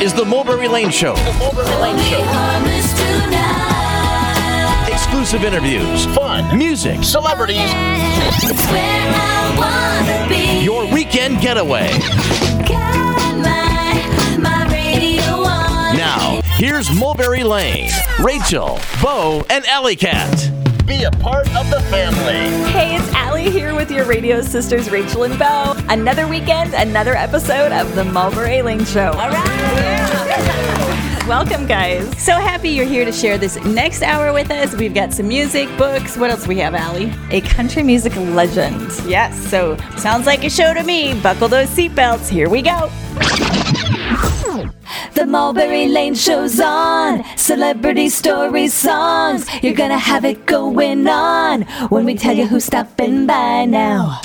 is the Mulberry Lane Show. The Mulberry Lane Show. Exclusive interviews, fun, music, celebrities. Your weekend getaway. Now, here's Mulberry Lane, Rachel, Bo, and Alley Cat. Be a part of the family. Hey, it's Allie here with your radio sisters Rachel and Bo. Another weekend, another episode of the Mulberry Lane Show. All right. Welcome, guys. So happy you're here to share this next hour with us. We've got some music, books. What else we have, Allie? A country music legend. Yes, so sounds like a show to me. Buckle those seatbelts. Here we go. The Mulberry Lane show's on. Celebrity stories, songs. You're gonna have it going on when we tell you who's stopping by now.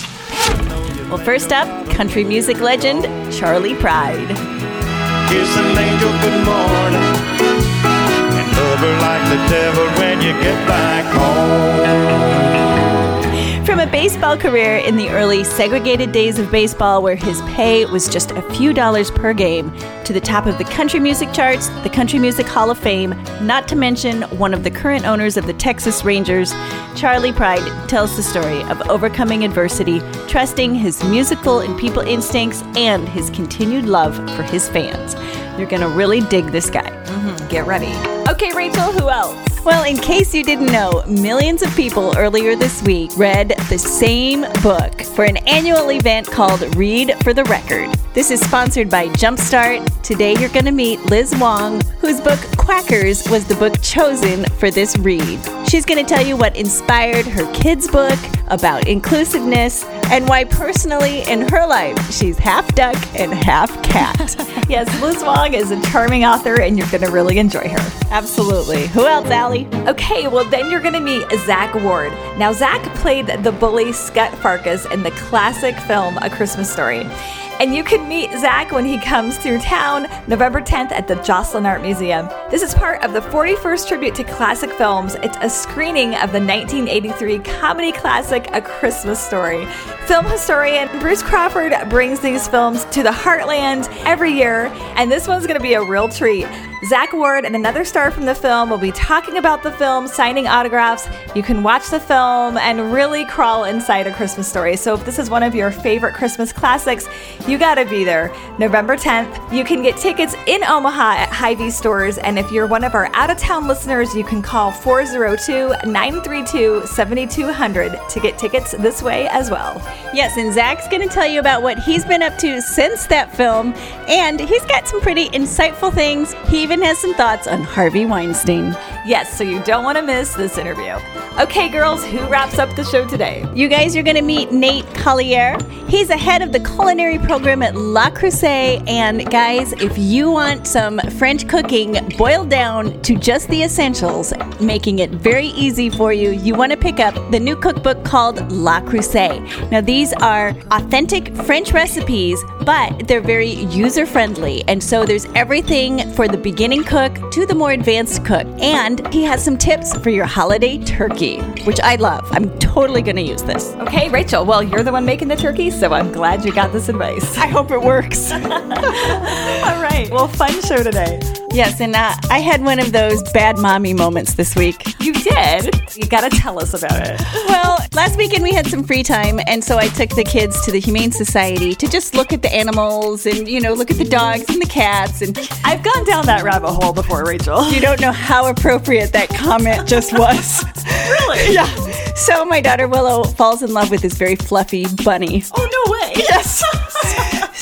Well, first up, country music legend Charley Pride. Kiss an angel good morning and love her like the devil when you get back home. From a baseball career in the early segregated days of baseball, where his pay was just a few dollars per game, to the top of the country music charts, the Country Music Hall of Fame, not to mention one of the current owners of the Texas Rangers, Charley Pride tells the story of overcoming adversity, trusting his musical and people instincts, and his continued love for his fans. You're going to really dig this guy. Mm-hmm. Get ready. Okay, Rachel, who else? Well, in case you didn't know, millions of people earlier this week read the same book for an annual event called Read for the Record. This is sponsored by Jumpstart. Today you're going to meet Liz Wong, whose book Quackers was the book chosen for this read. She's going to tell you what inspired her kids' book about inclusiveness and why personally in her life she's half duck and half cat. yes, Liz Wong is a charming author and you're going to really enjoy her. Absolutely. Who else, Allie? Okay, well, then you're going to meet Zach Ward. Now, Zach played the bully Scut Farkus in the classic film A Christmas Story. And you can meet Zach when he comes through town November 10th at the Joslyn Art Museum. This is part of the 41st tribute to classic films. It's a screening of the 1983 comedy classic A Christmas Story. Film historian Bruce Crawford brings these films to the heartland every year, and this one's going to be a real treat. Zach Ward and another star from the film will be talking about the film, signing autographs. You can watch the film and really crawl inside a Christmas story. So, if this is one of your favorite Christmas classics, you got to be there. November 10th. You can get tickets in Omaha at Hy-Vee stores. And if you're one of our out of town listeners, you can call 402 932 7200 to get tickets this way as well. Yes, and Zach's to tell you about what he's been up to since that film. And he's got some pretty insightful things. He even has some thoughts on Harvey Weinstein. Yes, so you don't want to miss this interview. Okay, girls, who wraps up the show today? You guys are to meet Nate Collier. He's the head of the culinary program at Le Creuset. And guys, if you want some French cooking boiled down to just the essentials, making it very easy for you, you want to pick up the new cookbook called Le Creuset. Now, these are authentic French recipes, but they're very user friendly. And so there's everything for the beginning cook to the more advanced cook. And he has some tips for your holiday turkey, which I love. I'm totally going to use this. Okay, Rachel, well, you're the one making the turkey, so I'm glad you got this advice. I hope it works. All right, well, fun show today. Yes, and uh, I had one of those bad mommy moments this week. You did? You gotta tell us about it. Well, last weekend we had some free time, and so I took the kids to the Humane Society to just look at the animals and, you know, look at the dogs and the cats. And I've gone down that rabbit hole before, Rachel. You don't know how appropriate that comment just was. really? Yeah. So my daughter Willow falls in love with this very fluffy bunny. Oh, no way. Yes.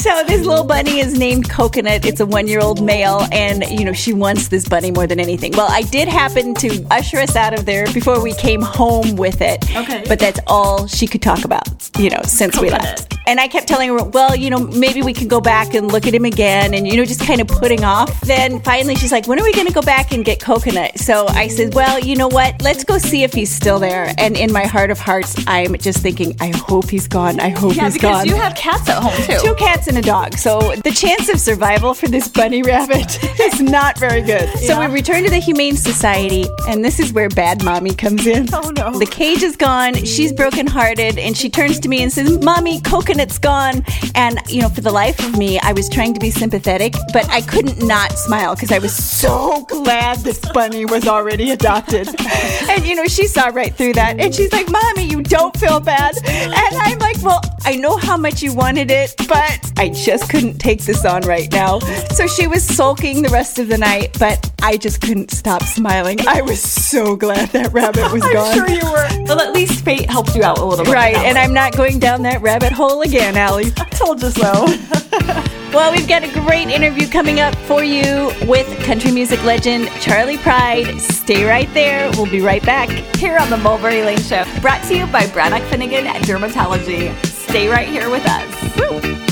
So this little bunny is named Coconut. It's a one-year-old male, and you know she wants this bunny more than anything. Well, I did happen to usher us out of there before we came home with it. Okay. But that's all she could talk about, you know, since we left. And I kept telling her, well, you know, maybe we can go back and look at him again, and you know, just kind of putting off. Then finally, she's like, when are we going to go back and get Coconut? So I said, well, you know what? Let's go see if he's still there. And in my heart of hearts, I'm just thinking, I hope he's gone. I hope Yeah, he's gone Yeah, because you have cats at home, too. two cats and a dog. So the chance of survival for this bunny rabbit is not very good. So we return to the Humane Society, and this is where bad mommy comes in. Oh, no. The cage is gone. She's brokenhearted, and she turns to me and says, Mommy, Coconut and it's gone. And, you know, for the life of me, I was trying to be sympathetic, but I couldn't not smile because I was so glad this bunny was already adopted. and, you know, she saw right through that. And she's like, Mommy, you don't feel bad. And I'm like, Well, I know how much you wanted it, but I just couldn't take this on right now. So she was sulking the rest of the night, but I just couldn't stop smiling. I was so glad that rabbit was gone. I'm sure you were. Well, at least fate helped you out a little bit. Right, and I'm not going down that rabbit hole again, Allie. I told you so. Well, we've got a great interview coming up for you with country music legend Charley Pride. Stay right there. We'll be right back. Here on the Mulberry Lane Show, brought to you by Braddock Finnegan at Dermatology. Stay right here with us. Woo.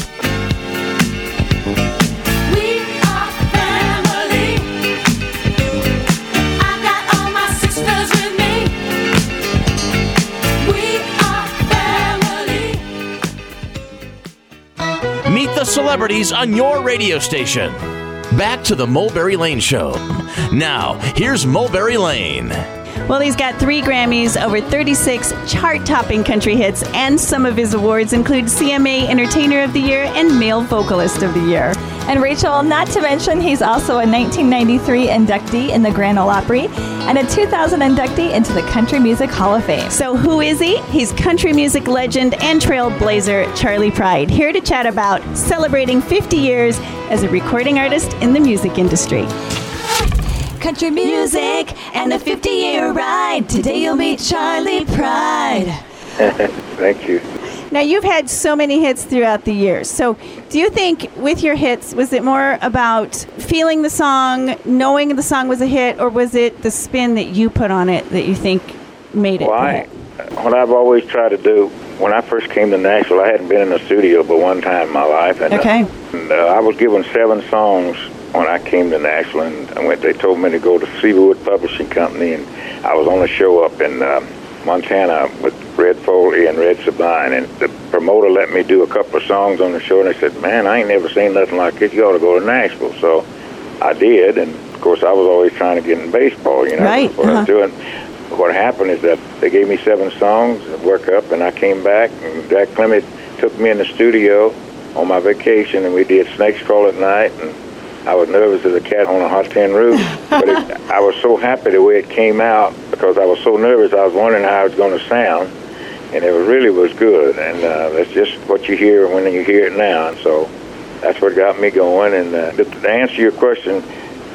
The celebrities on your radio station. Back to the Mulberry Lane Show. Now, here's Mulberry Lane. Well, he's got three Grammys, over 36 chart topping country hits, and some of his awards include CMA Entertainer of the Year and Male Vocalist of the Year. And Rachel, not to mention, he's also a 1993 inductee in the Grand Ole Opry and a 2000 inductee into the Country Music Hall of Fame. So, who is he? He's country music legend and trailblazer Charley Pride, here to chat about celebrating 50 years as a recording artist in the music industry. Country music and a 50 year ride. Today you'll meet Charley Pride. Thank you. Now, you've had so many hits throughout the years. So, do you think with your hits, was it more about feeling the song, knowing the song was a hit, or was it the spin that you put on it that you think made it? Well, I, what I've always tried to do, when I first came to Nashville, I hadn't been in a studio but one time in my life. And, uh, and uh, I was given seven songs when I came to Nashville, and I went. They told me to go to Cedarwood Publishing Company, and I was on a show up in uh, Montana with Red Foley and Red Sovine, and the promoter let me do a couple of songs on the show, and they said, "Man, I ain't never seen nothing like it. You ought to go to Nashville." So I did, and of course, I was always trying to get in baseball. You know, Right, what I was uh-huh. doing. What happened is that they gave me seven songs, work up, and I came back, and Jack Clement took me in the studio on my vacation, and we did Snakes Crawl at Night, and I was nervous as a cat on a hot tin roof, but it, I was so happy the way it came out because I was so nervous. I was wondering how it was going to sound, and it really was good. And uh, that's just what you hear when you hear it now. And so that's what got me going. And uh, to, answer your question,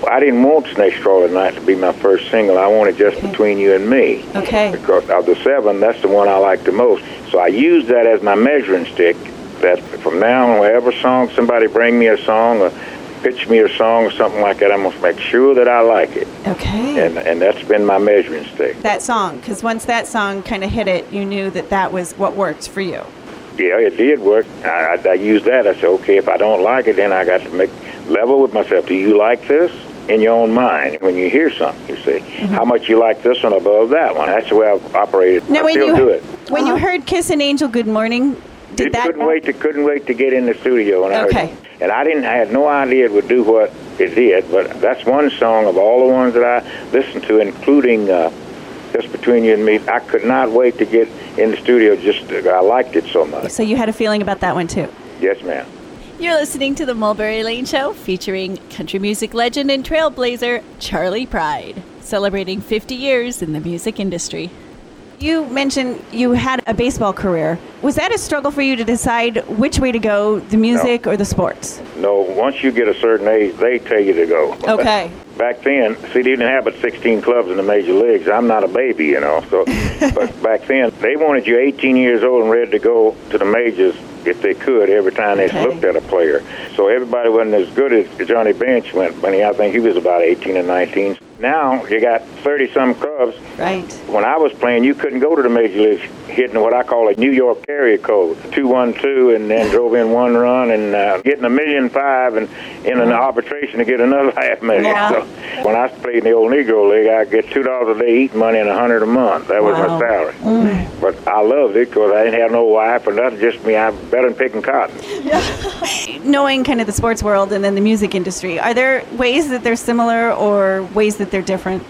I didn't want Snakes Crawl Night to be my first single. I wanted Just Between You and Me Okay. because of the seven, that's the one I like the most. So I use that as my measuring stick. That from now on, whenever song somebody bring me a song or pitch me a song or something like that, I'm gonna make sure that I like it, Okay. and and that's been my measuring stick. that song, because once that song kind of hit it, you knew that that was what worked for you. Yeah, it did work. I, I, I used that. I said, okay, if I don't like it, then I got to make level with myself. Do you like this? In your own mind, when you hear something, you say, mm-hmm. how much you like this one above that one. That's the way I've operated. Now, I when still you do it. when you uh-huh. heard "Kiss an Angel Good Morning," did It that? couldn't wait to couldn't wait to get in the studio heard Okay. It. And I didn't I had no idea it would do what it did, but that's one song of all the ones that I listened to, including uh, Just Between You and Me. I could not wait to get in the studio. Just I liked it so much. So you had a feeling about that one too. Yes, ma'am. You're listening to the Mulberry Lane Show featuring country music legend and trailblazer Charley Pride, celebrating 50 years in the music industry. You mentioned you had a baseball career. Was that a struggle for you to decide which way to go, the music or the sports? No, once you get a certain age, they tell you to go. Okay. Back then, see, they didn't have but 16 clubs in the major leagues. I'm not a baby, you know. So, but back then, they wanted you 18 years old and ready to go to the majors if they could every time they Okay. looked at a player. So everybody wasn't as good as Johnny Bench went, he, I think he was about 18 and 19. Now you got 30 some clubs. Right. When I was playing, you couldn't go to the major leagues hitting what I call a New York area code, two one two, and then drove in one run and uh, getting a million five, and in an arbitration to get another half million. Yeah. So when I played in the old Negro League, I get two dollars a day eating money and a hundred a month. That was Wow. my salary. Mm. But I loved it because I didn't have no wife or nothing. Just me. I'm better than picking cotton. Knowing kind of the sports world and then the music industry, are there ways that they're similar or ways that they're different?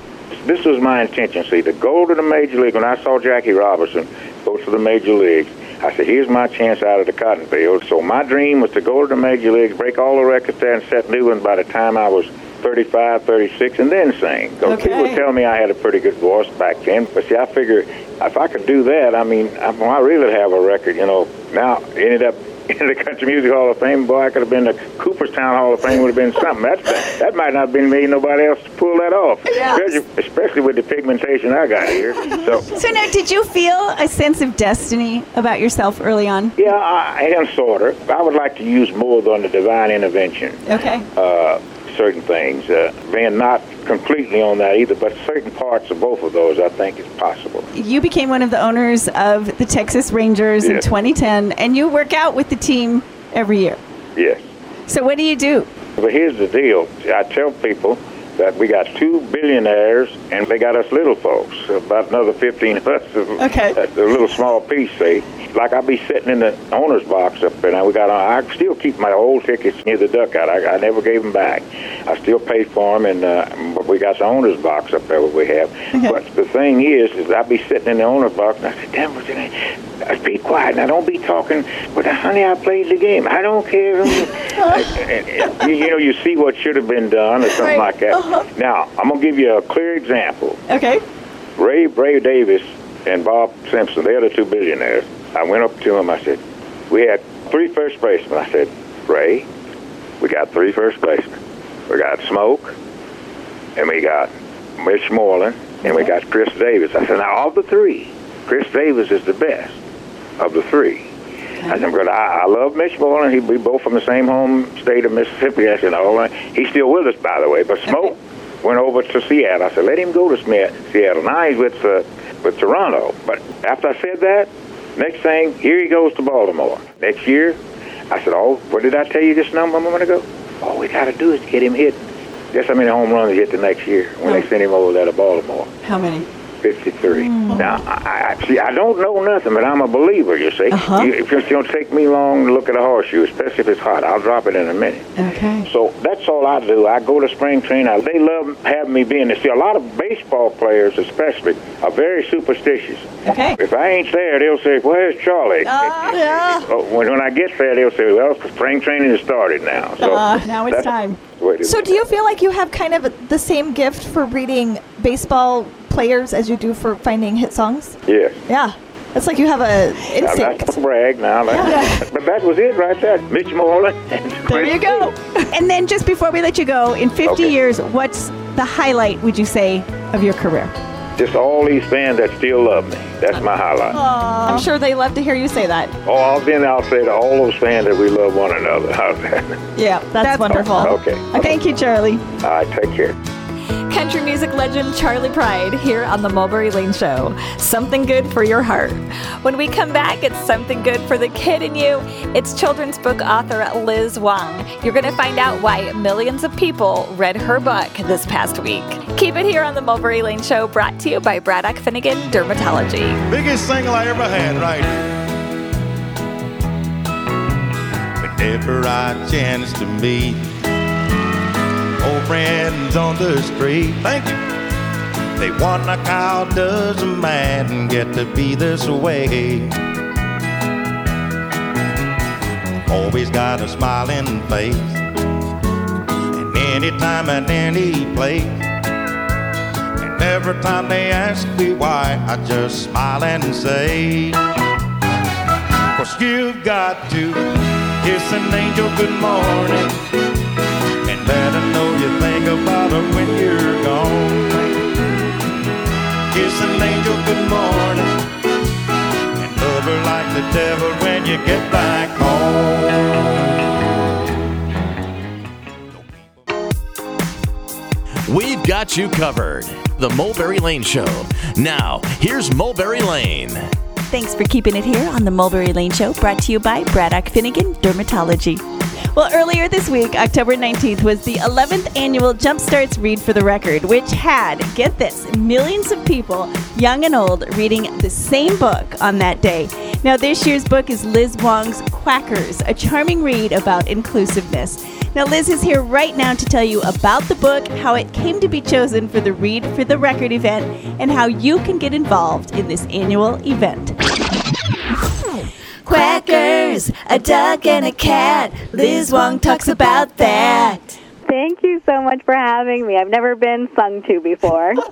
this was my intention. See, to go to the major league when I saw Jackie Robinson go to the major league. I said, here's my chance out of the cotton field. So my dream was to go to the major leagues, break all the records there, and set new ones by the time I was 35, 36, and then sing. 'Cause Okay. People tell me I had a pretty good voice back then, but see, I figure if I could do that, I mean, I, well, I really have a record, you know. Now, ended up in the Country Music Hall of Fame, boy, I could have been the Cooperstown Hall of Fame, would have been something. That, that might not have been me, nobody else to pull that off, especially, especially with the pigmentation I got here. So, So now, did you feel a sense of destiny about yourself early on? yeah, I am sort of. I would like to use more than the divine intervention. Okay. uh, certain things. Uh, being not completely on that either, but certain parts of both of those I think is possible. You became one of the owners of the Texas Rangers in 2010, and you work out with the team every year. Yes. So what do you do? But here's the deal. I tell people that we got two billionaires and they got us little folks, about another 15 of us. Okay. A little small piece, see. Like I'll be sitting in the owner's box up there. Now we got, I still keep my old tickets near the dugout. I, I never gave them back. I still pay for them, and uh, we got the owner's box up there. What we have. But the thing is, is I'll be sitting in the owner's box, and I said, "Damn, what's in it? Uh, Be quiet now. Don't be talking. But honey, I played the game. I don't care. you, you know, you see what should have been done or something like that. Now, I'm gonna give you a clear example. Okay. Ray Ray Davis and Bob Simpson, they're the two billionaires. I went up to him. I said, "We had three first basemen." I said, "Ray, we got three first basemen. We got Smoak, and we got Mitch Moreland, and we got Chris Davis." I said, "Now, of the three, Chris Davis is the best of the three. I said, "But I, I love Mitch Moreland. He, we both from the same home state of Mississippi." I said, "No, he's still with us, by the way." But Smoak went over to Seattle. I said, "Let him go to Smith, Seattle." Now he's with uh, with Toronto. But after I said that, next thing, here he goes to Baltimore. Next year, I said, "Oh, what did I tell you this number a moment ago? All we got to do is get him hit." Guess how many home runs he hit the next year when they sent him over there to Baltimore? How many? 53. Now, I, I see. I don't know nothing, but I'm a believer. You see, Uh-huh. you, if it's going to take me long to look at a horseshoe, especially if it's hot, I'll drop it in a minute. Okay. So that's all I do. I go to spring training. I, they love having me being there. See, a lot of baseball players, especially, are very superstitious. Okay. If I ain't there, they'll say, "Where's Charley?" Oh, when, when I get there, they'll say, "Well, spring training has started now." So Uh, now it's time. the way it is. So, do you feel like you have kind of the same gift for reading baseball players as you do for finding hit songs? Yeah. Yeah. It's like you have a Now, instinct. that's a brag now. That, but that was it right there. Mitch Moreland. There you go. And then just before we let you go, in 50 Okay. years, what's the highlight, would you say, of your career? Just all these fans that still love me. That's my highlight. I'm sure they love to hear you say that. Oh, then I'll say to all those fans that we love one another. How's? Yeah, that's, wonderful. okay. Thank you, Charley. All right, take care. Country music legend Charley Pride here on the Mulberry Lane Show. Something good for your heart. When we come back, it's something good for the kid in you. It's children's book author Liz Wong. You're going to find out why millions of people read her book this past week. Keep it here on the Mulberry Lane Show, brought to you by Braddock Finnegan Dermatology. Biggest single I ever had, right? Whenever I chance to meet old friends on the street, thank you. They want wonder how does a man get to be this way? Always got a smiling face, and anytime and any place. And every time they ask me why, I just smile and say, Cause you've got to kiss an angel good morning think about her when you're gone. Kiss an angel good morning and love her like the devil when you get back home. We've got you covered. The Mulberry Lane Show. Now, here's Mulberry Lane. Thanks for keeping it here on the Mulberry Lane Show, brought to you by Braddock Finnegan Dermatology. Well, earlier this week, October 19th, was the 11th annual Jumpstarts Read for the Record, which had, get this, millions of people, young and old, reading the same book on that day. Now, this year's book is Liz Wong's Quackers, a charming read about inclusiveness. Now, Liz is here right now to tell you about the book, how it came to be chosen for the Read for the Record event, and how you can get involved in this annual event. Quackers, a duck and a cat. Liz Wong talks about that. Thank you so much for having me. I've never been sung to before.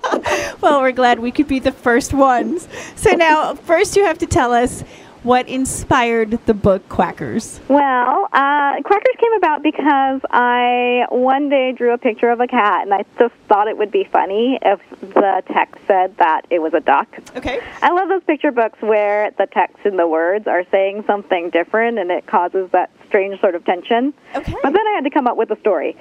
Well, we're glad we could be the first ones. So now, first you have to tell us what inspired the book Quackers. well, uh, Quackers came about because I one day drew a picture of a cat, and I just thought it would be funny if the text said that it was a duck. Okay. I love those picture books where the text and the words are saying something different, and it causes that strange sort of tension. Okay. But then I had to come up with a story.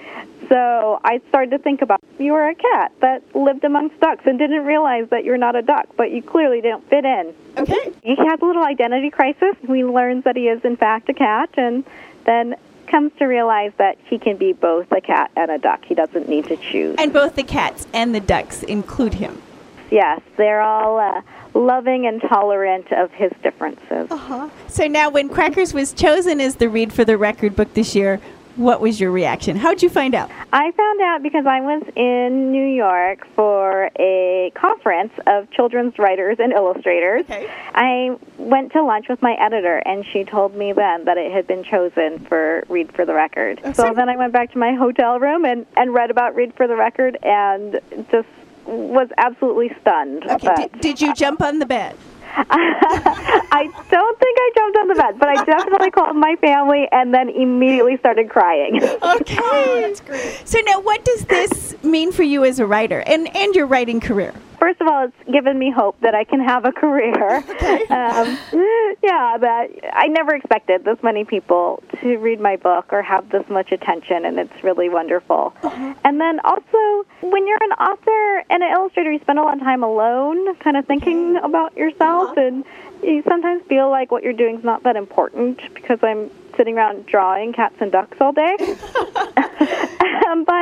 So I started to think about you were a cat that lived amongst ducks and didn't realize that you're not a duck, but you clearly don't fit in. Okay. He has a little identity crisis. He learns that he is, in fact, a cat, and then comes to realize that he can be both a cat and a duck. He doesn't need to choose. And both the cats and the ducks include him. Yes, they're all uh, loving and tolerant of his differences. So now, when Quackers was chosen as the Read for the Record book this year, what was your reaction? How'd you find out? I found out because I was in New York for a conference of children's writers and illustrators. Okay. I went to lunch with my editor, and she told me then that it had been chosen for Read for the Record. so then I went back to my hotel room and, and read about Read for the Record and just was absolutely stunned. Okay. Did, did you jump on the bed? I don't think I jumped on the bed, but I definitely called my family and then immediately started crying. Okay. Oh, that's great. So now, what does this mean for you as a writer and, and your writing career? First of all, it's given me hope that I can have a career. Um, yeah, that I never expected this many people to read my book or have this much attention, and it's really wonderful. And then also, when you're an author and an illustrator, you spend a lot of time alone, kind of thinking about yourself, and you sometimes feel like what you're doing is not that important because I'm sitting around drawing cats and ducks all day. um, but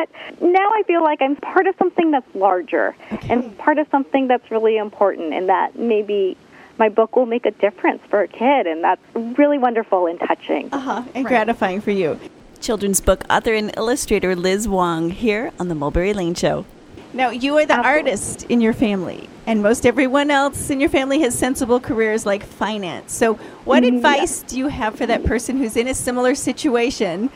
now I feel like I'm part of something that's larger and part of something that's really important, and that maybe my book will make a difference for a kid, and that's really wonderful and touching. Uh-huh. And gratifying for you. Children's book author and illustrator Liz Wong here on the Mulberry Lane Show. Now, you are the artist in your family, and most everyone else in your family has sensible careers like finance. So, what advice do you have for that person who's in a similar situation,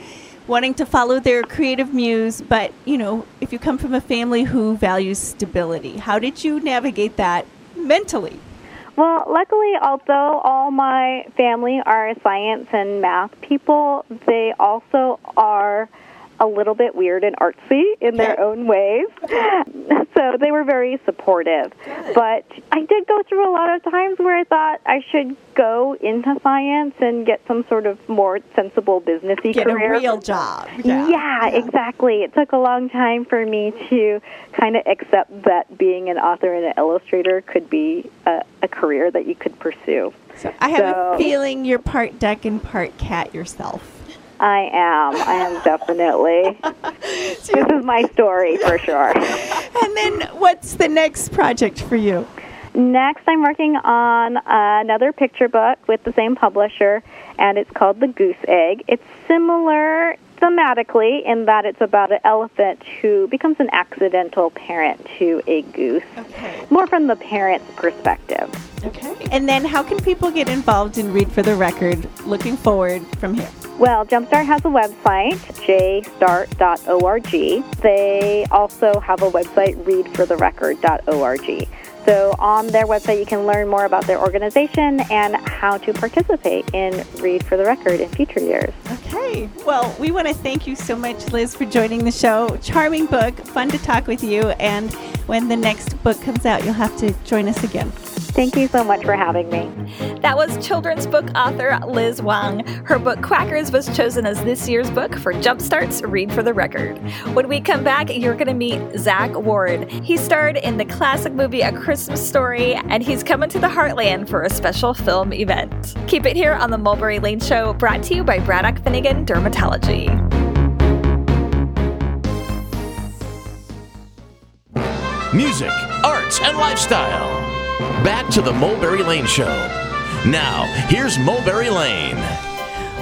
wanting to follow their creative muse, but, you know, if you come from a family who values stability, how did you navigate that mentally? Well, luckily, although all my family are science and math people, they also are a little bit weird and artsy in their own ways. So they were very supportive. But I did go through a lot of times where I thought I should go into science and get some sort of more sensible businessy Get career. a real job. Yeah. exactly. It took a long time for me to kind of accept that being an author and an illustrator could be a, a career that you could pursue. So I have a feeling you're part duck and part cat yourself. I am. I am definitely. this is my story for sure. And then what's the next project for you? Next, I'm working on another picture book with the same publisher, and it's called The Goose Egg. It's similar thematically in that it's about an elephant who becomes an accidental parent to a goose, Okay. more from the parent's perspective. Okay. And then how can people get involved in Read for the Record looking forward from here? Well, Jumpstart has a website, jstart.org. They also have a website, readfortherecord.org. So on their website, you can learn more about their organization and how to participate in Read for the Record in future years. Okay. Well, we want to thank you so much, Liz, for joining the show. Charming book, fun to talk with you. And when the next book comes out, you'll have to join us again. Thank you so much for having me. That was children's book author Liz Wong. Her book Quackers was chosen as this year's book for Jumpstart's Read for the Record. When we come back, you're going to meet Zach Ward. He starred in the classic movie A Christmas Story, and he's coming to the Heartland for a special film event. Keep it here on the Mulberry Lane Show, brought to you by Braddock Finnegan Dermatology. music, arts, and lifestyle. Back to the Mulberry Lane Show. Now, here's Mulberry Lane.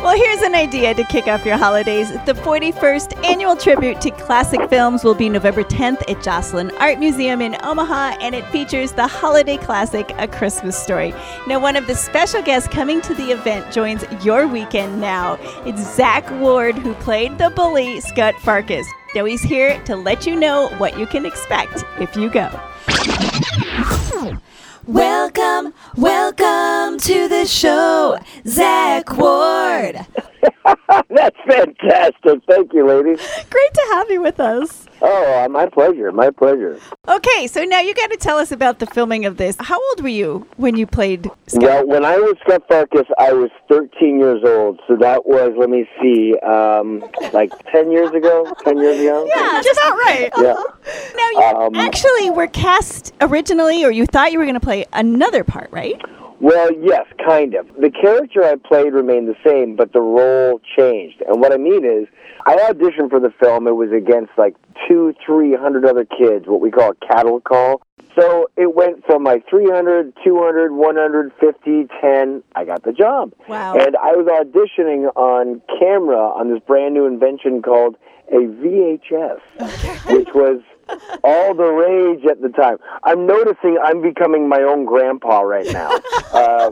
Well, here's an idea to kick off your holidays. The 41st annual tribute to classic films will be November 10th at Joslyn Art Museum in Omaha, and it features the holiday classic A Christmas Story. Now, one of the special guests coming to the event joins your weekend now. It's Zach Ward, who played the bully Scut Farkus. Now, he's here to let you know what you can expect if you go. Welcome, welcome to the show, Zach Ward. That's fantastic. Thank you, ladies. Great to have you with us. Oh, uh, my pleasure. My pleasure. Okay, so now you got to tell us about the filming of this. How old were you when you played Scut? Well, when I was Scut Farkus, I was 13 years old. So that was, let me see, um, like 10 years ago? 10 years ago? Yeah, just about right. Yeah. Now you Um, actually were cast originally, or you thought you were going to play another part, right? Well, yes, kind of. The character I played remained the same, but the role changed. And what I mean is, I auditioned for the film. It was against like two, three hundred other kids, what we call a cattle call. So it went from like 300, 200, 150, 10. I got the job. Wow. And I was auditioning on camera on this brand new invention called a VHS, which was all the rage at the time. I'm noticing I'm becoming my own grandpa right now. uh,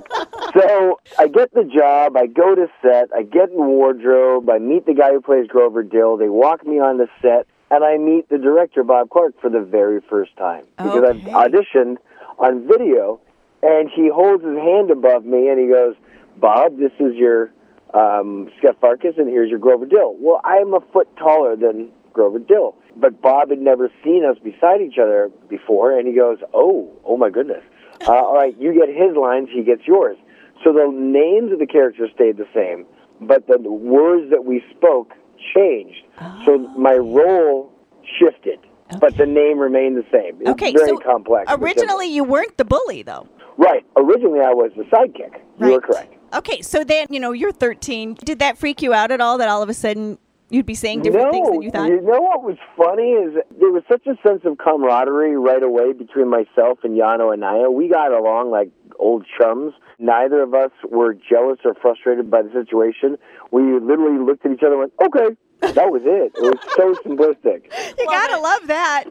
so I get the job, I go to set, I get in wardrobe, I meet the guy who plays Grover Dill, they walk me on the set, and I meet the director, Bob Clark, for the very first time. Because Okay. I've auditioned on video, and he holds his hand above me and he goes, Bob, this is your um, Scut Farkus, and here's your Grover Dill. Well, I'm a foot taller than Grover Dill, but Bob had never seen us beside each other before, and he goes, "Oh, oh my goodness! Uh, all right, you get his lines, he gets yours." So the names of the characters stayed the same, but the words that we spoke changed. So my role shifted, but the name remained the same. It's Okay, very so complex. originally you weren't the bully, though. right? Originally, I was the sidekick. You were correct. Okay, so then you know you're 13. Did that freak you out at all? That all of a sudden you'd be saying different no, things than you thought? You know what was funny is there was such a sense of camaraderie right away between myself and Yano Anaya. We got along like old chums. Neither of us were jealous or frustrated by the situation. We literally looked at each other and went, okay. That was it. It was so simplistic. you gotta love that.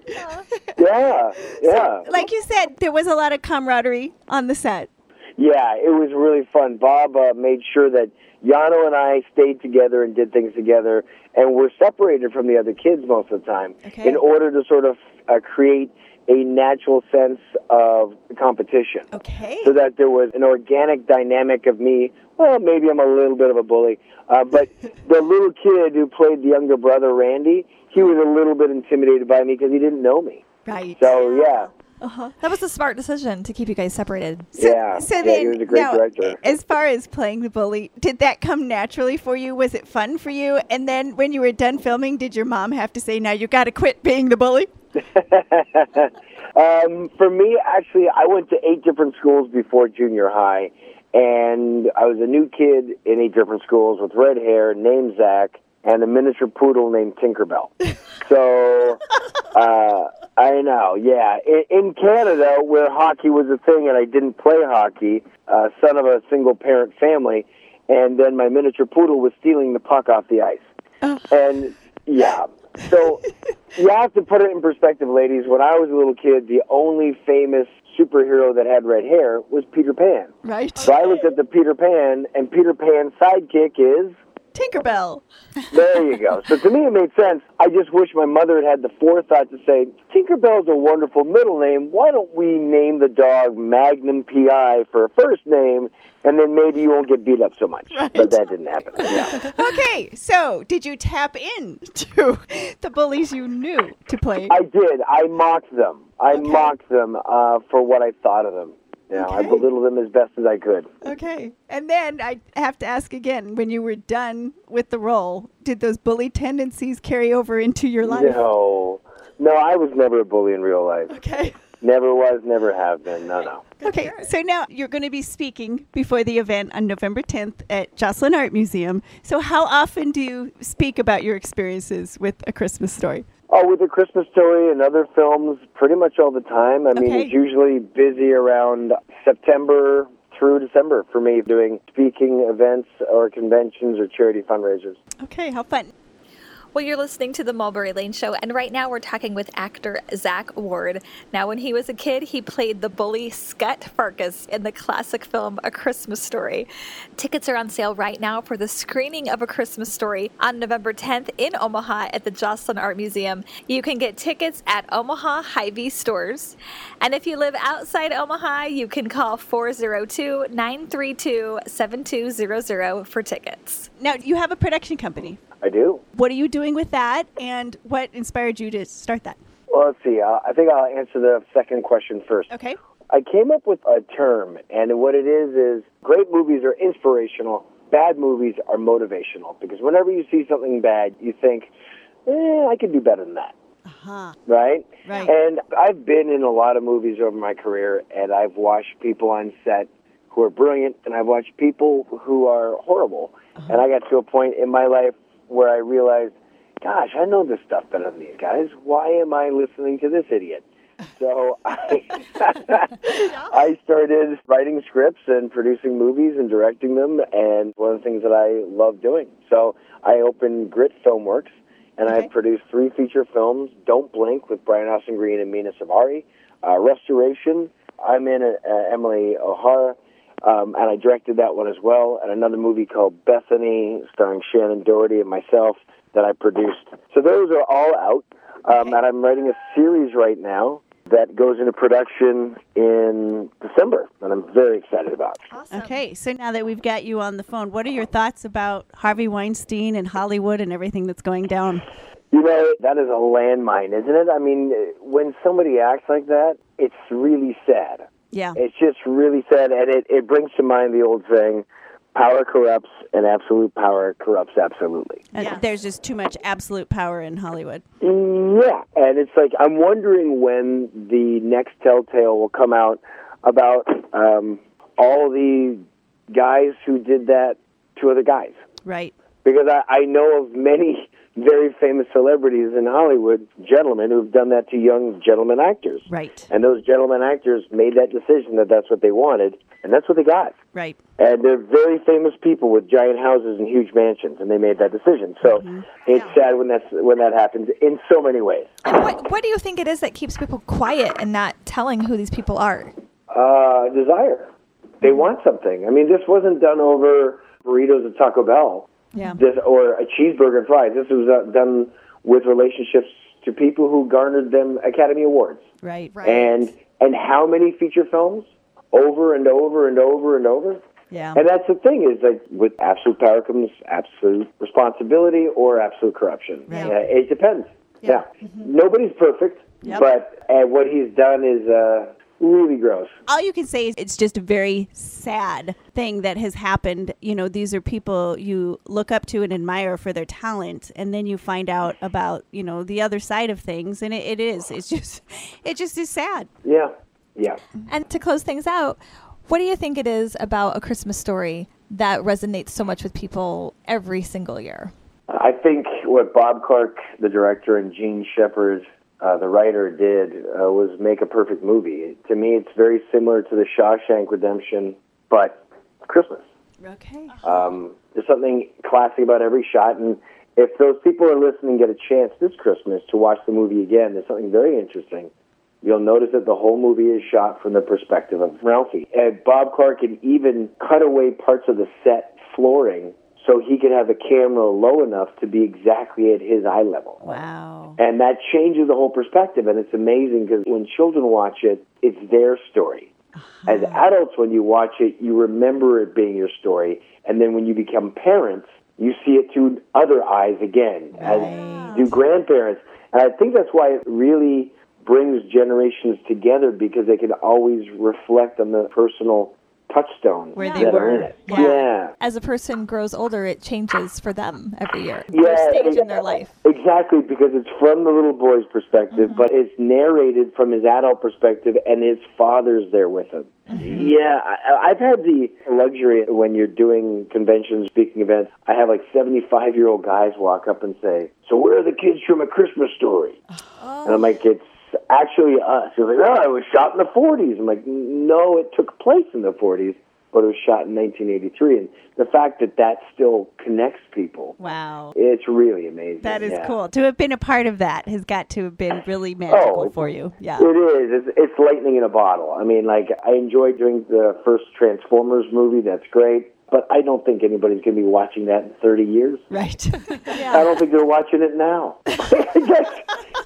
Yeah, yeah. like you said, there was a lot of camaraderie on the set. Yeah, it was really fun. Bob uh, made sure that Yano and I stayed together and did things together, and were separated from the other kids most of the time Okay. in order to sort of uh, create a natural sense of competition. Okay. So that there was an organic dynamic of me. Well, maybe I'm a little bit of a bully, uh, but the little kid who played the younger brother, Randy, he was a little bit intimidated by me because he didn't know me. right. So yeah, That was a smart decision to keep you guys separated. yeah, So yeah, then, he was a great now, director. as far as playing the bully, did that come naturally for you? Was it fun for you? And then when you were done filming, did your mom have to say, "Now you got to quit being the bully"? um, for me, actually, I went to eight different schools before junior high, and I was a new kid in eight different schools with red hair, named Zach, and a miniature poodle named Tinkerbell. So, uh, I know, yeah. In, in Canada, where hockey was a thing, and I didn't play hockey, uh, son of a single parent family, and then my miniature poodle was stealing the puck off the ice. And yeah, so you have to put it in perspective, ladies. When I was a little kid, the only famous superhero that had red hair was Peter Pan. Right. So I looked at the Peter Pan, and Peter Pan's sidekick is. Tinkerbell. There you go. So to me, it made sense. I just wish my mother had had the forethought to say, Tinkerbell's a wonderful middle name. Why don't we name the dog Magnum PI for a first name, and then maybe you won't get beat up so much. But that didn't happen. Yeah. Okay, so did you tap in to the bullies you knew to play? I did. I mocked them. I mocked them uh, for what I thought of them. You know, I belittled them as best as I could. Okay. And then I have to ask again when you were done with the role, did those bully tendencies carry over into your life? No, no, I was never a bully in real life. Okay. Never was, never have been. No, no. Okay, so now you're going to be speaking before the event on November 10th at Joslyn Art Museum. So, how often do you speak about your experiences with A Christmas Story? Oh, with the Christmas Story and other films, pretty much all the time. I mean, Okay. it's usually busy around September through December for me doing speaking events or conventions or charity fundraisers. Okay, how fun. Well, you're listening to the Mulberry Lane Show, and right now we're talking with actor Zach Ward. Now, when he was a kid, he played the bully Scut Farkus in the classic film A Christmas Story. Tickets are on sale right now for the screening of A Christmas Story on November 10th in Omaha at the Joslyn Art Museum. You can get tickets at Omaha Hy-Vee stores. And if you live outside Omaha, you can call 402 932 7200 for tickets. Now, you have a production company. I do. What are you doing with that, and what inspired you to start that? Well, let's see. Uh, I think I'll answer the second question first. Okay. I came up with a term, and what it is is great movies are inspirational, bad movies are motivational. Because whenever you see something bad, you think, eh, I could do better than that. Uh-huh. Right? Right. And I've been in a lot of movies over my career, and I've watched people on set who are brilliant, and I've watched people who are horrible. And I got to a point in my life where I realized, gosh, I know this stuff better than these guys. Why am I listening to this idiot? So I, I started writing scripts and producing movies and directing them, and one of the things that I love doing. So I opened Grit Filmworks, and Okay. I've produced three feature films: Don't Blink with Brian Austin Green and Mena Suvari, uh, Restoration. I'm in uh, Emily O'Hara, um, and I directed that one as well, and another movie called Bethany, starring Shannen Doherty and myself, that I produced. So those are all out, um, and I'm writing a series right now that goes into production in December, and I'm very excited about. Okay, so now that we've got you on the phone, what are your thoughts about Harvey Weinstein and Hollywood and everything that's going down? You know, that is a landmine, isn't it? I mean, when somebody acts like that, it's really sad. Yeah. It's just really sad, and it, it brings to mind the old saying, power corrupts, and absolute power corrupts absolutely. And There's just too much absolute power in Hollywood. Yeah, and it's like I'm wondering when the next Telltale will come out about um, all the guys who did that to other guys. Right. Because I, I know of many very famous celebrities in Hollywood, gentlemen, who've done that to young gentlemen actors. Right. And those gentlemen actors made that decision that that's what they wanted, and that's what they got. Right. And they're very famous people with giant houses and huge mansions, and they made that decision. So it's sad when that's when that happens in so many ways. And what, what do you think it is that keeps people quiet and not telling who these people are? Uh, desire. They want something. I mean, this wasn't done over burritos at Taco Bell. Yeah. This or a cheeseburger and fries. This was uh, done with relationships to people who garnered them Academy Awards. Right. Right. And and how many feature films over and over and over and over? Yeah. And that's the thing is that with absolute power comes absolute responsibility or absolute corruption. Right. Uh, it depends. Yeah. Mm-hmm. Nobody's perfect, Yep. but uh, what he's done is uh, really gross. all you can say is it's just a very sad thing that has happened. You know, these are people you look up to and admire for their talent, and then you find out about you know the other side of things, and it, it is. It's just, it just is sad. Yeah. Yeah. And to close things out, what do you think it is about A Christmas Story that resonates so much with people every single year? I think what Bob Clark, the director, and Jean Shepherd, uh, the writer, did uh, was make a perfect movie. To me, it's very similar to the Shawshank Redemption, but Christmas. Okay. Um, there's something classic about every shot, and if those people are listening get a chance this Christmas to watch the movie again, there's something very interesting. You'll notice that the whole movie is shot from the perspective of Ralphie. And Bob Clark can even cut away parts of the set flooring so he could have the camera low enough to be exactly at his eye level. Wow. And that changes the whole perspective, and it's amazing because when children watch it, it's their story. Uh-huh. As adults, when you watch it, you remember it being your story, and then when you become parents, you see it through other eyes again, as do grandparents. And I think that's why it really brings generations together because they can always reflect on the personal touchstone Where are in it. yeah. As a person grows older, it changes for them every year. Yeah, stage in their life. Exactly, because it's from the little boy's perspective, mm-hmm. but it's narrated from his adult perspective, and his father's there with him. Mm-hmm. Yeah, I, I've had the luxury when you're doing conventions, speaking events. I have like 75 year old guys walk up and say, "So where are the kids from A Christmas Story?" Oh. And I'm like, "It's actually uh, us." He's like, "Oh, it was shot in the 40s." I'm like, "No, it took place in the 40s." but it was shot in 1983. And the fact that that still connects people, Wow. it's really amazing. That is yeah. cool. To have been a part of that has got to have been really magical Oh, for you. Yeah. It is. It's, it's lightning in a bottle. I mean, like, I enjoyed doing the first Transformers movie. That's great. But I don't think anybody's going to be watching that in 30 years. Right. I don't think they're watching it now.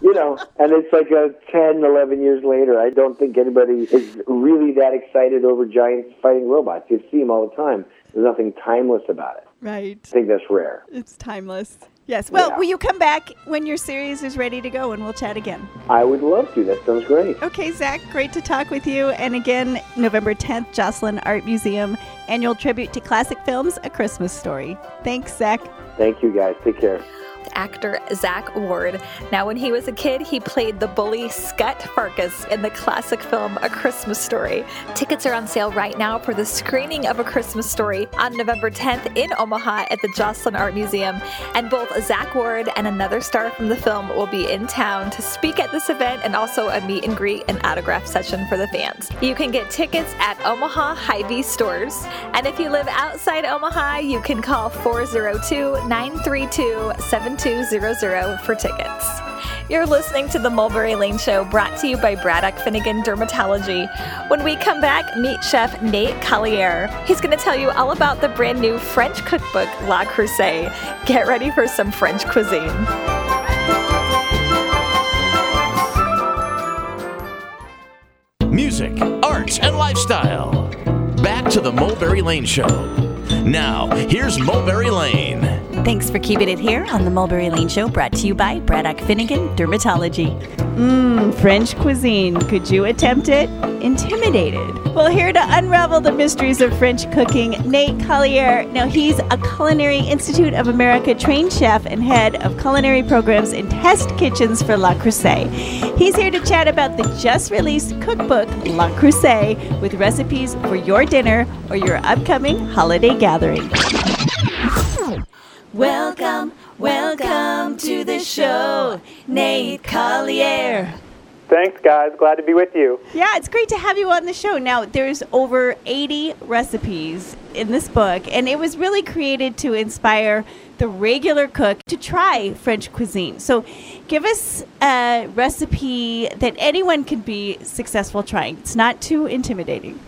You know, and it's like a 10, 11 years later. I don't think anybody is really that excited over giants fighting robots. You see them all the time. There's nothing timeless about it. right. I think that's rare. It's timeless. Yes. Well, Yeah. will you come back when your series is ready to go and we'll chat again? I would love to. That sounds great. Okay, Zach, great to talk with you. And again, November 10th, Joslyn Art Museum, annual tribute to classic films, A Christmas Story. Thanks, Zach. Thank you, guys. Take care. Actor Zach Ward. Now, when he was a kid, he played the bully Scut Farkus in the classic film A Christmas Story. Tickets are on sale right now for the screening of A Christmas Story on November 10th in Omaha at the Joslyn Art Museum. And both Zach Ward and another star from the film will be in town to speak at this event and also a meet and greet and autograph session for the fans. You can get tickets at Omaha Hy-Vee stores. And if you live outside Omaha, you can call 402 932 7200 for tickets. You're listening to the Mulberry Lane Show brought to you by Braddock Finnegan Dermatology. When we come back, meet Chef Nate Collier. He's going to tell you all about the brand new French cookbook, Le Creuset. Get ready for some French cuisine. Music, arts, and lifestyle. Back to the Mulberry Lane Show. Now, here's Mulberry Lane. Thanks for keeping it here on the Mulberry Lane Show, brought to you by Braddock Finnegan Dermatology. Mmm, French cuisine. Could you attempt it? Intimidated. Well, here to unravel the mysteries of French cooking, Nate Collier. Now, he's a Culinary Institute of America trained chef and head of culinary programs and test kitchens for Le Creuset. He's here to chat about the just released cookbook, Le Creuset, with recipes for your dinner or your upcoming holiday gathering. Welcome, welcome to the show, Nate Collier. Thanks, guys. Glad to be with you. Yeah, it's great to have you on the show. Now, there's over 80 recipes in this book, and it was really created to inspire the regular cook to try French cuisine. So, give us a recipe that anyone can be successful trying. It's not too intimidating.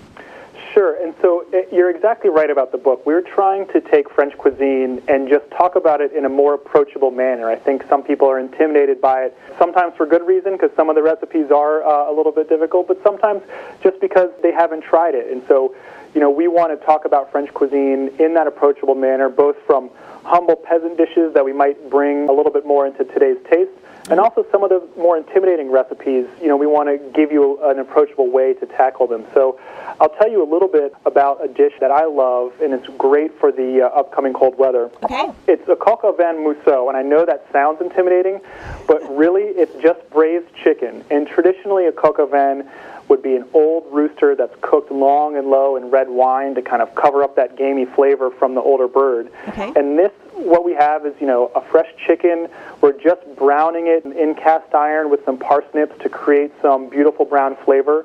Sure. And so uh, you're exactly right about the book. We're trying to take French cuisine and just talk about it in a more approachable manner. I think some people are intimidated by it, sometimes for good reason, because some of the recipes are uh, a little bit difficult, but sometimes just because they haven't tried it. And so, you know, we want to talk about French cuisine in that approachable manner, both from humble peasant dishes that we might bring a little bit more into today's taste, and also some of the more intimidating recipes, you know, we want to give you an approachable way to tackle them. So I'll tell you a little bit about a dish that I love, and it's great for the uh, upcoming cold weather. Okay. It's a coq au vin mousseux, and I know that sounds intimidating, but really it's just braised chicken. And traditionally, a coq au vin would be an old rooster that's cooked long and low in red wine to kind of cover up that gamey flavor from the older bird. Okay. And this, what we have is, you know, a fresh chicken. We're just browning it in cast iron with some parsnips to create some beautiful brown flavor.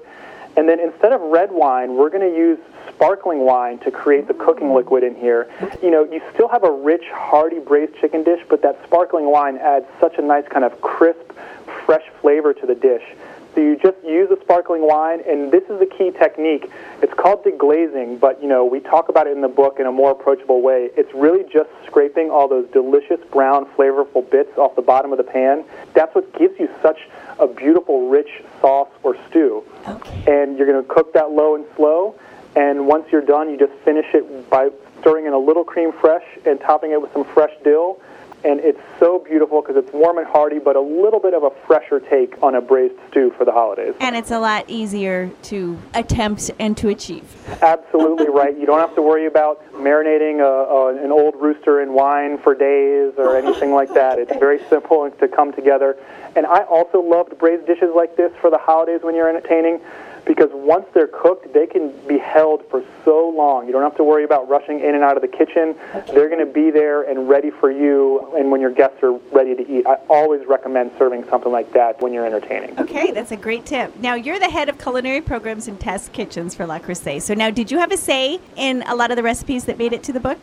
And then instead of red wine, we're going to use sparkling wine to create the cooking liquid in here. You know, you still have a rich, hearty braised chicken dish, but that sparkling wine adds such a nice kind of crisp, fresh flavor to the dish. So you just use a sparkling wine, and this is the key technique. It's called deglazing, but you know we talk about it in the book in a more approachable way. It's really just scraping all those delicious brown, flavorful bits off the bottom of the pan. That's what gives you such a beautiful, rich sauce or stew. And you're going to cook that low and slow. And once you're done, you just finish it by stirring in a little crème fraîche and topping it with some fresh dill. And it's so beautiful because it's warm and hearty, but a little bit of a fresher take on a braised stew for the holidays. And it's a lot easier to attempt and to achieve. Absolutely right. You don't have to worry about marinating a, a, an old rooster in wine for days or anything like that. It's very simple to come together. And I also loved braised dishes like this for the holidays when you're entertaining because once they're cooked, they can be held for so long. You don't have to worry about rushing in and out of the kitchen. They're going to be there and ready for you and when your guests are ready to eat. I always recommend serving something like that when you're entertaining. Okay, that's a great tip. Now, you're the head of culinary programs and test kitchens for Le Creuset. So now, did you have a say in a lot of the recipes that made it to the book?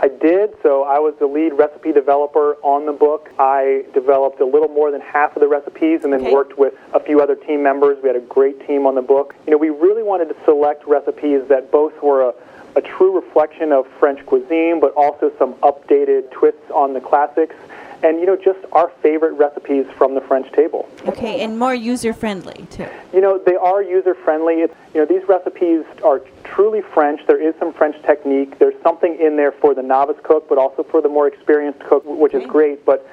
I did. So I was the lead recipe developer on the book. I developed a little more than half of the recipes and then Okay. worked with a few other team members. We had a great team on the book. You know, we really wanted to select recipes that both were a, a true reflection of French cuisine, but also some updated twists on the classics. And, you know, just our favorite recipes from the French table. Okay, and more user friendly too. You know, they are user friendly. It's, you know, these recipes are truly French. There is some French technique. There's something in there for the novice cook, but also for the more experienced cook, which is great. But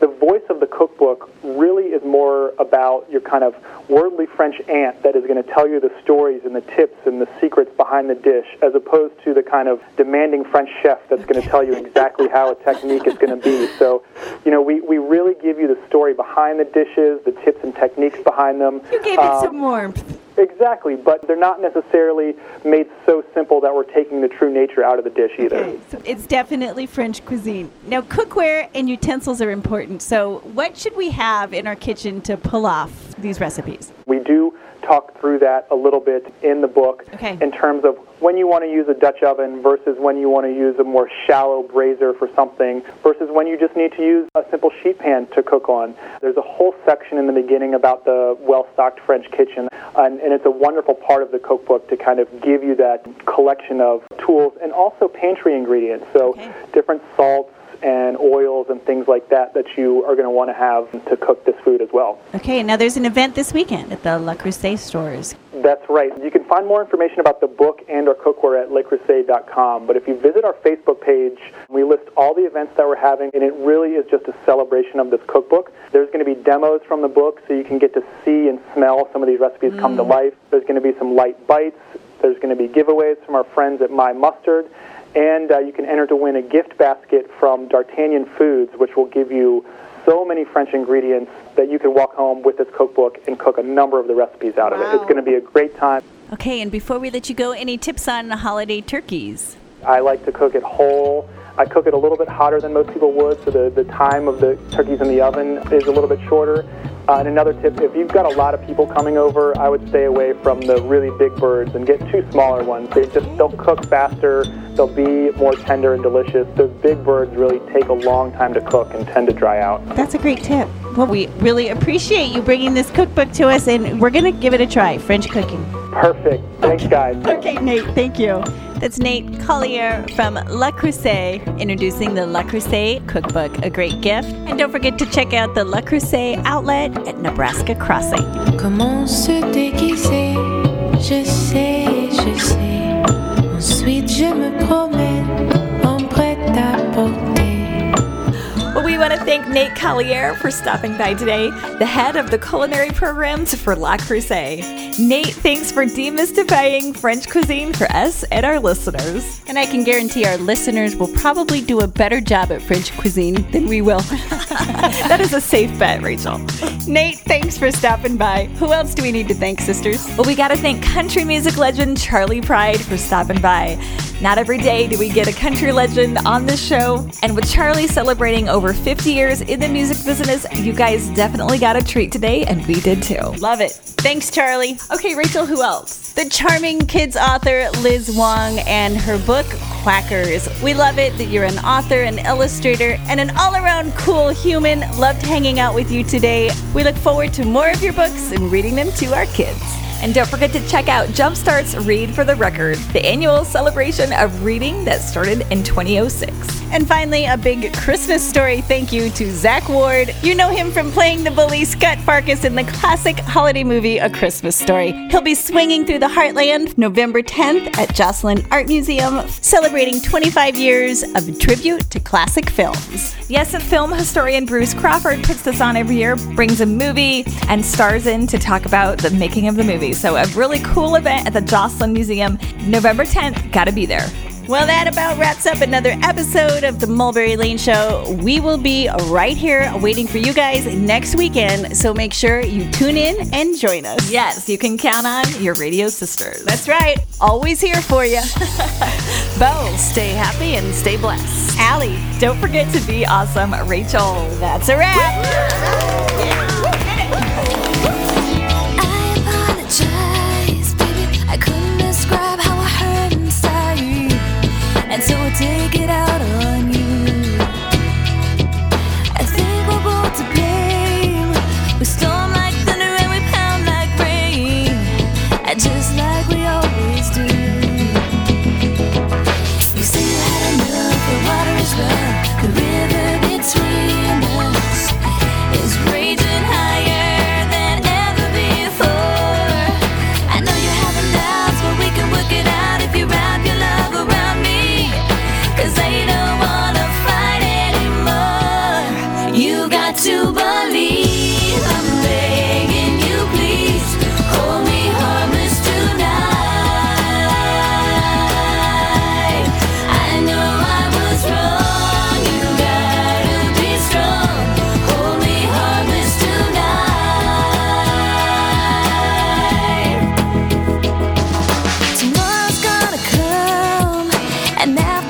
the voice of the cookbook really is more about your kind of worldly French aunt that is going to tell you the stories and the tips and the secrets behind the dish, as opposed to the kind of demanding French chef that's going to tell you exactly how a technique is going to be. So, you know, we, we really give you the story behind the dishes, the tips and techniques behind them. You gave it Um, some warmth. Exactly, but they're not necessarily made so simple that we're taking the true nature out of the dish either. Okay, so it's definitely French cuisine. Now, cookware and utensils are important. So, what should we have in our kitchen to pull off these recipes? We do talk through that a little bit in the book Okay. in terms of when you want to use a Dutch oven versus when you want to use a more shallow braiser for something versus when you just need to use a simple sheet pan to cook on. There's a whole section in the beginning about the well-stocked French kitchen, and, and it's a wonderful part of the cookbook to kind of give you that collection of tools and also pantry ingredients. So Okay. different salts and oils and things like that that you are going to want to have to cook this food as well. Okay, now there's an event this weekend at the Le Creuset stores. That's right. You can find more information about the book and our cookware at lecreuset.com. But if you visit our Facebook page, we list all the events that we're having, and it really is just a celebration of this cookbook. There's going to be demos from the book so you can get to see and smell some of these recipes come to mm. life. There's going to be some light bites. There's going to be giveaways from our friends at Maille Mustard. And uh, you can enter to win a gift basket from D'Artagnan Foods, which will give you so many French ingredients that you can walk home with this cookbook and cook a number of the recipes out of it. It's going to be a great time. Okay, and before we let you go, any tips on holiday turkeys? I like to cook it whole. I cook it a little bit hotter than most people would, so the, the time of the turkeys in the oven is a little bit shorter. Uh, and another tip, if you've got a lot of people coming over, I would stay away from the really big birds and get two smaller ones. They just they'll cook faster, they'll be more tender and delicious. Those big birds really take a long time to cook and tend to dry out. That's a great tip. Well, we really appreciate you bringing this cookbook to us, and we're going to give it a try French cooking. Perfect. Thanks, guys. Okay, Nate, thank you. That's Nate Collier from Le Creuset, introducing the Le Creuset cookbook, a great gift. And don't forget to check out the Le Creuset outlet at Nebraska Crossing. Comment se déguiser Je sais, je sais. Ensuite, je me promène en prêt-à-porter. Well, we want to thank Nate Collier for stopping by today, the head of the culinary programs for Le Creuset. Nate, thanks for demystifying French cuisine for us and our listeners. And I can guarantee our listeners will probably do a better job at French cuisine than we will. That is a safe bet, Rachel. Nate, thanks for stopping by. Who else do we need to thank, sisters? Well, we got to thank country music legend Charley Pride for stopping by. Not every day do we get a country legend on this show, and with Charley celebrating over 50 years in the music business, you guys definitely got a treat today, and we did too. Love it. Thanks, Charley. Okay, Rachel, who else? The charming kids author Liz Wong and her book Quackers. We love it that you're an author, an illustrator, and an all around cool human. Loved hanging out with you today. We look forward to more of your books and reading them to our kids. And don't forget to check out Jumpstart's Read for the Record, the annual celebration of reading that started in 2006. And finally, a big Christmas story thank you to Zach Ward. You know him from playing the bully Scut Farkus in the classic holiday movie A Christmas Story. He'll be swinging through the Heartland November 10th at Joslyn Art Museum, celebrating 25 years of tribute to classic films. Yes, and film historian Bruce Crawford puts this on every year, brings a movie, and stars in to talk about the making of the movie. So, a really cool event at the Joslyn Museum, November 10th. Gotta be there. Well, that about wraps up another episode of the Mulberry Lane Show. We will be right here waiting for you guys next weekend, so make sure you tune in and join us. Yes, you can count on your radio sisters. That's right. Always here for you. Bo, stay happy and stay blessed. Allie, don't forget to be awesome. Rachel, that's a wrap. So we'll take it out on and never